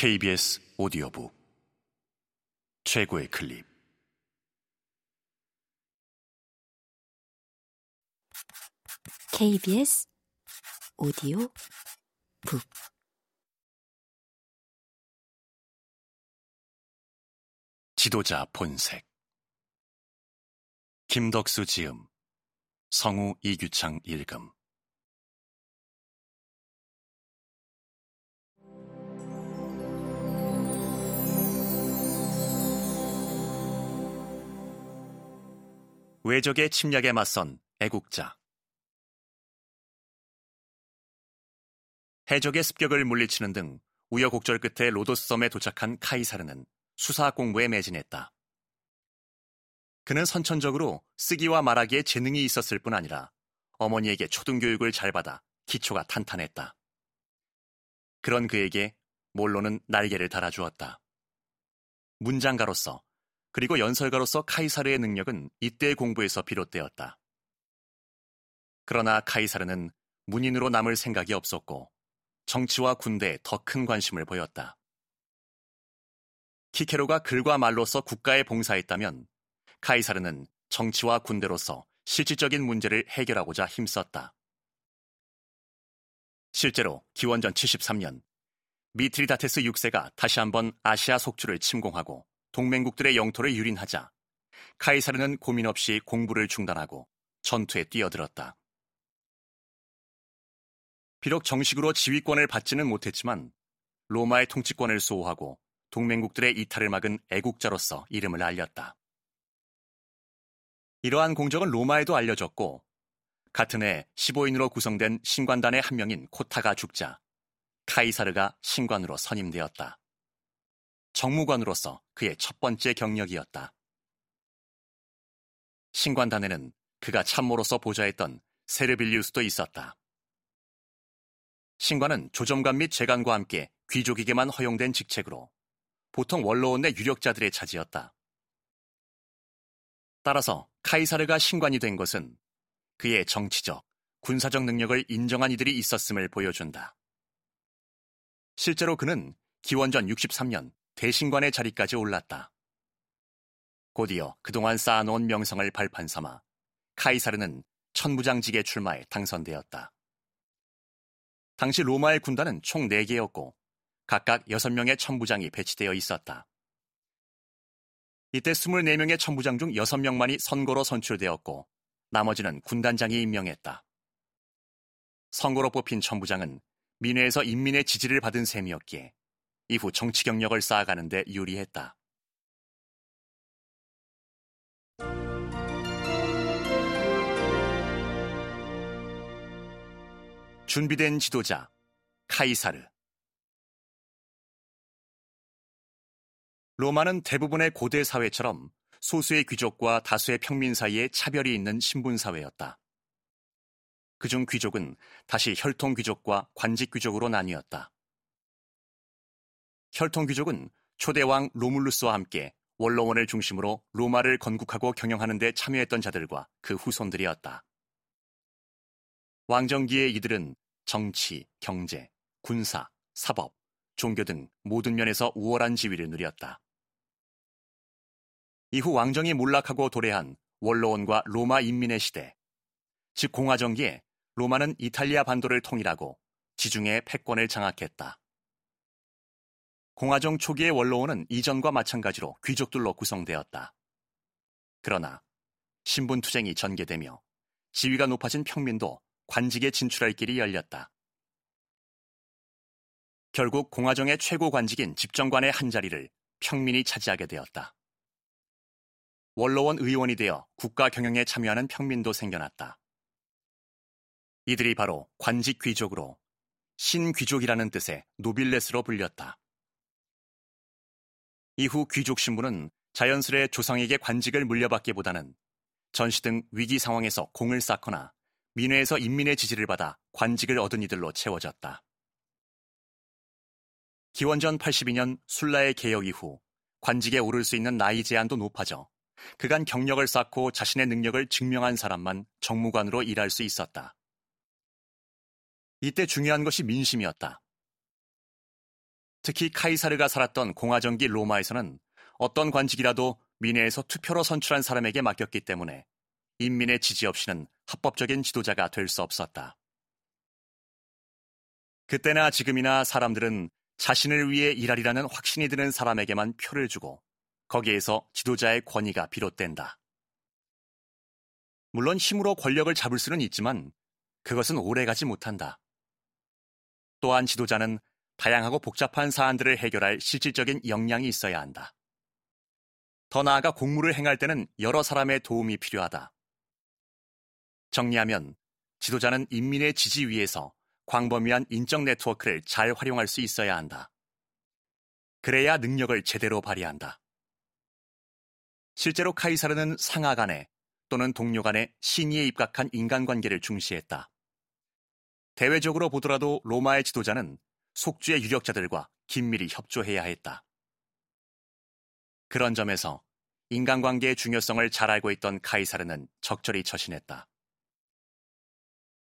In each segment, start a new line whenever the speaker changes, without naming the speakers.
KBS 오디오북. 최고의 클립.
KBS 오디오 북.
지도자 본색. 김덕수 지음. 성우 이규창 읽음 외적의 침략에 맞선 애국자 해적의 습격을 물리치는 등 우여곡절 끝에 로도스 섬에 도착한 카이사르는 수사 공부에 매진했다. 그는 선천적으로 쓰기와 말하기에 재능이 있었을 뿐 아니라 어머니에게 초등교육을 잘 받아 기초가 탄탄했다. 그런 그에게 몰로는 날개를 달아주었다. 문장가로서 그리고 연설가로서 카이사르의 능력은 이때의 공부에서 비롯되었다. 그러나 카이사르는 문인으로 남을 생각이 없었고 정치와 군대에 더 큰 관심을 보였다. 키케로가 글과 말로서 국가에 봉사했다면 카이사르는 정치와 군대로서 실질적인 문제를 해결하고자 힘썼다. 실제로 기원전 73년 미트리다테스 6세가 다시 한번 아시아 속주를 침공하고 동맹국들의 영토를 유린하자 카이사르는 고민 없이 공부를 중단하고 전투에 뛰어들었다. 비록 정식으로 지휘권을 받지는 못했지만 로마의 통치권을 수호하고 동맹국들의 이탈을 막은 애국자로서 이름을 알렸다. 이러한 공적은 로마에도 알려졌고 같은 해 15인으로 구성된 신관단의 한 명인 코타가 죽자 카이사르가 신관으로 선임되었다. 정무관으로서 그의 첫 번째 경력이었다. 신관단에는 그가 참모로서 보좌했던 세르빌리우스도 있었다. 신관은 조정관 및 재관과 함께 귀족에게만 허용된 직책으로 보통 원로원 내 유력자들의 차지였다. 따라서 카이사르가 신관이 된 것은 그의 정치적, 군사적 능력을 인정한 이들이 있었음을 보여준다. 실제로 그는 기원전 63년 대신관의 자리까지 올랐다. 곧이어 그동안 쌓아놓은 명성을 발판 삼아 카이사르는 천부장직에 출마해 당선되었다. 당시 로마의 군단은 총 4개였고 각각 6명의 천부장이 배치되어 있었다. 이때 24명의 천부장 중 6명만이 선거로 선출되었고 나머지는 군단장이 임명했다. 선거로 뽑힌 천부장은 민회에서 인민의 지지를 받은 셈이었기에 이후 정치 경력을 쌓아가는 데 유리했다. 준비된 지도자 카이사르 로마는 대부분의 고대 사회처럼 소수의 귀족과 다수의 평민 사이에 차별이 있는 신분 사회였다. 그중 귀족은 다시 혈통 귀족과 관직 귀족으로 나뉘었다. 혈통 귀족은 초대왕 로물루스와 함께 원로원을 중심으로 로마를 건국하고 경영하는 데 참여했던 자들과 그 후손들이었다. 왕정기의 이들은 정치, 경제, 군사, 사법, 종교 등 모든 면에서 우월한 지위를 누렸다. 이후 왕정이 몰락하고 도래한 원로원과 로마 인민의 시대, 즉 공화정기에 로마는 이탈리아 반도를 통일하고 지중해 패권을 장악했다. 공화정 초기의 원로원은 이전과 마찬가지로 귀족들로 구성되었다. 그러나 신분 투쟁이 전개되며 지위가 높아진 평민도 관직에 진출할 길이 열렸다. 결국 공화정의 최고 관직인 집정관의 한 자리를 평민이 차지하게 되었다. 원로원 의원이 되어 국가 경영에 참여하는 평민도 생겨났다. 이들이 바로 관직 귀족으로 신귀족이라는 뜻의 노빌레스로 불렸다. 이후 귀족 신분은 자연스레 조상에게 관직을 물려받기보다는 전시 등 위기 상황에서 공을 쌓거나 민회에서 인민의 지지를 받아 관직을 얻은 이들로 채워졌다. 기원전 82년 술라의 개혁 이후 관직에 오를 수 있는 나이 제한도 높아져 그간 경력을 쌓고 자신의 능력을 증명한 사람만 정무관으로 일할 수 있었다. 이때 중요한 것이 민심이었다. 특히 카이사르가 살았던 공화정기 로마에서는 어떤 관직이라도 민회에서 투표로 선출한 사람에게 맡겼기 때문에 인민의 지지 없이는 합법적인 지도자가 될 수 없었다. 그때나 지금이나 사람들은 자신을 위해 일하리라는 확신이 드는 사람에게만 표를 주고 거기에서 지도자의 권위가 비롯된다. 물론 힘으로 권력을 잡을 수는 있지만 그것은 오래 가지 못한다. 또한 지도자는 다양하고 복잡한 사안들을 해결할 실질적인 역량이 있어야 한다. 더 나아가 공무를 행할 때는 여러 사람의 도움이 필요하다. 정리하면 지도자는 인민의 지지 위에서 광범위한 인적 네트워크를 잘 활용할 수 있어야 한다. 그래야 능력을 제대로 발휘한다. 실제로 카이사르는 상하 간에 또는 동료 간에 신의에 입각한 인간관계를 중시했다. 대외적으로 보더라도 로마의 지도자는 속주의 유력자들과 긴밀히 협조해야 했다. 그런 점에서 인간관계의 중요성을 잘 알고 있던 카이사르는 적절히 처신했다.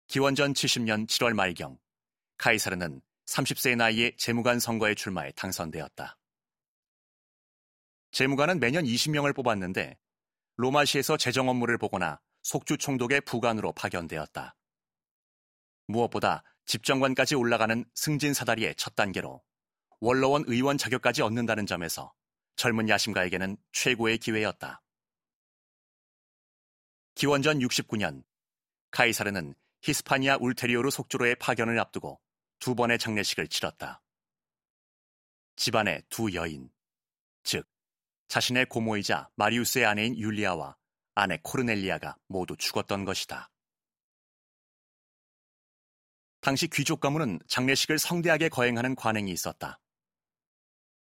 기원전 70년 7월 말경, 카이사르는 30세의 나이에 재무관 선거에 출마해 당선되었다. 재무관은 매년 20명을 뽑았는데 로마시에서 재정 업무를 보거나 속주 총독의 부관으로 파견되었다. 무엇보다 집정관까지 올라가는 승진 사다리의 첫 단계로 원로원 의원 자격까지 얻는다는 점에서 젊은 야심가에게는 최고의 기회였다. 기원전 69년 카이사르는 히스파니아 울테리오르 속주로의 파견을 앞두고 두 번의 장례식을 치렀다. 집안의 두 여인, 즉 자신의 고모이자 마리우스의 아내인 율리아와 아내 코르넬리아가 모두 죽었던 것이다. 당시 귀족 가문은 장례식을 성대하게 거행하는 관행이 있었다.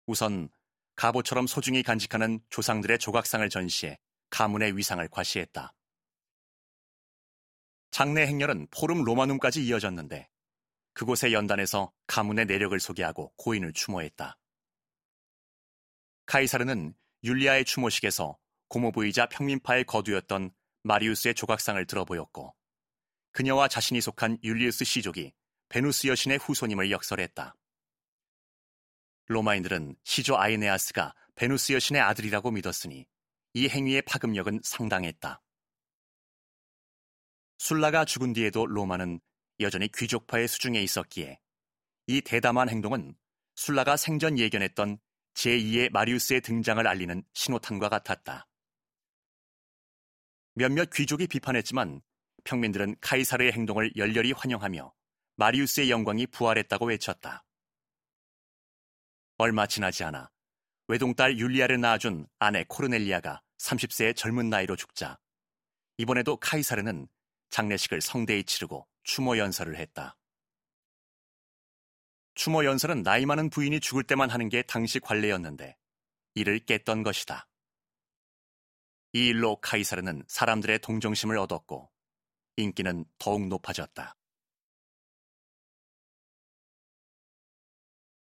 우선 가보처럼 소중히 간직하는 조상들의 조각상을 전시해 가문의 위상을 과시했다. 장례 행렬은 포름 로마눔까지 이어졌는데 그곳의 연단에서 가문의 내력을 소개하고 고인을 추모했다. 카이사르는 율리아의 추모식에서 고모부이자 평민파의 거두였던 마리우스의 조각상을 들어보였고 그녀와 자신이 속한 율리우스 씨족이 베누스 여신의 후손임을 역설했다. 로마인들은 시조 아이네아스가 베누스 여신의 아들이라고 믿었으니 이 행위의 파급력은 상당했다. 술라가 죽은 뒤에도 로마는 여전히 귀족파의 수중에 있었기에 이 대담한 행동은 술라가 생전 예견했던 제2의 마리우스의 등장을 알리는 신호탄과 같았다. 몇몇 귀족이 비판했지만 평민들은 카이사르의 행동을 열렬히 환영하며 마리우스의 영광이 부활했다고 외쳤다. 얼마 지나지 않아 외동딸 율리아를 낳아준 아내 코르넬리아가 30세의 젊은 나이로 죽자 이번에도 카이사르는 장례식을 성대히 치르고 추모 연설을 했다. 추모 연설은 나이 많은 부인이 죽을 때만 하는 게 당시 관례였는데 이를 깼던 것이다. 이 일로 카이사르는 사람들의 동정심을 얻었고 인기는 더욱 높아졌다.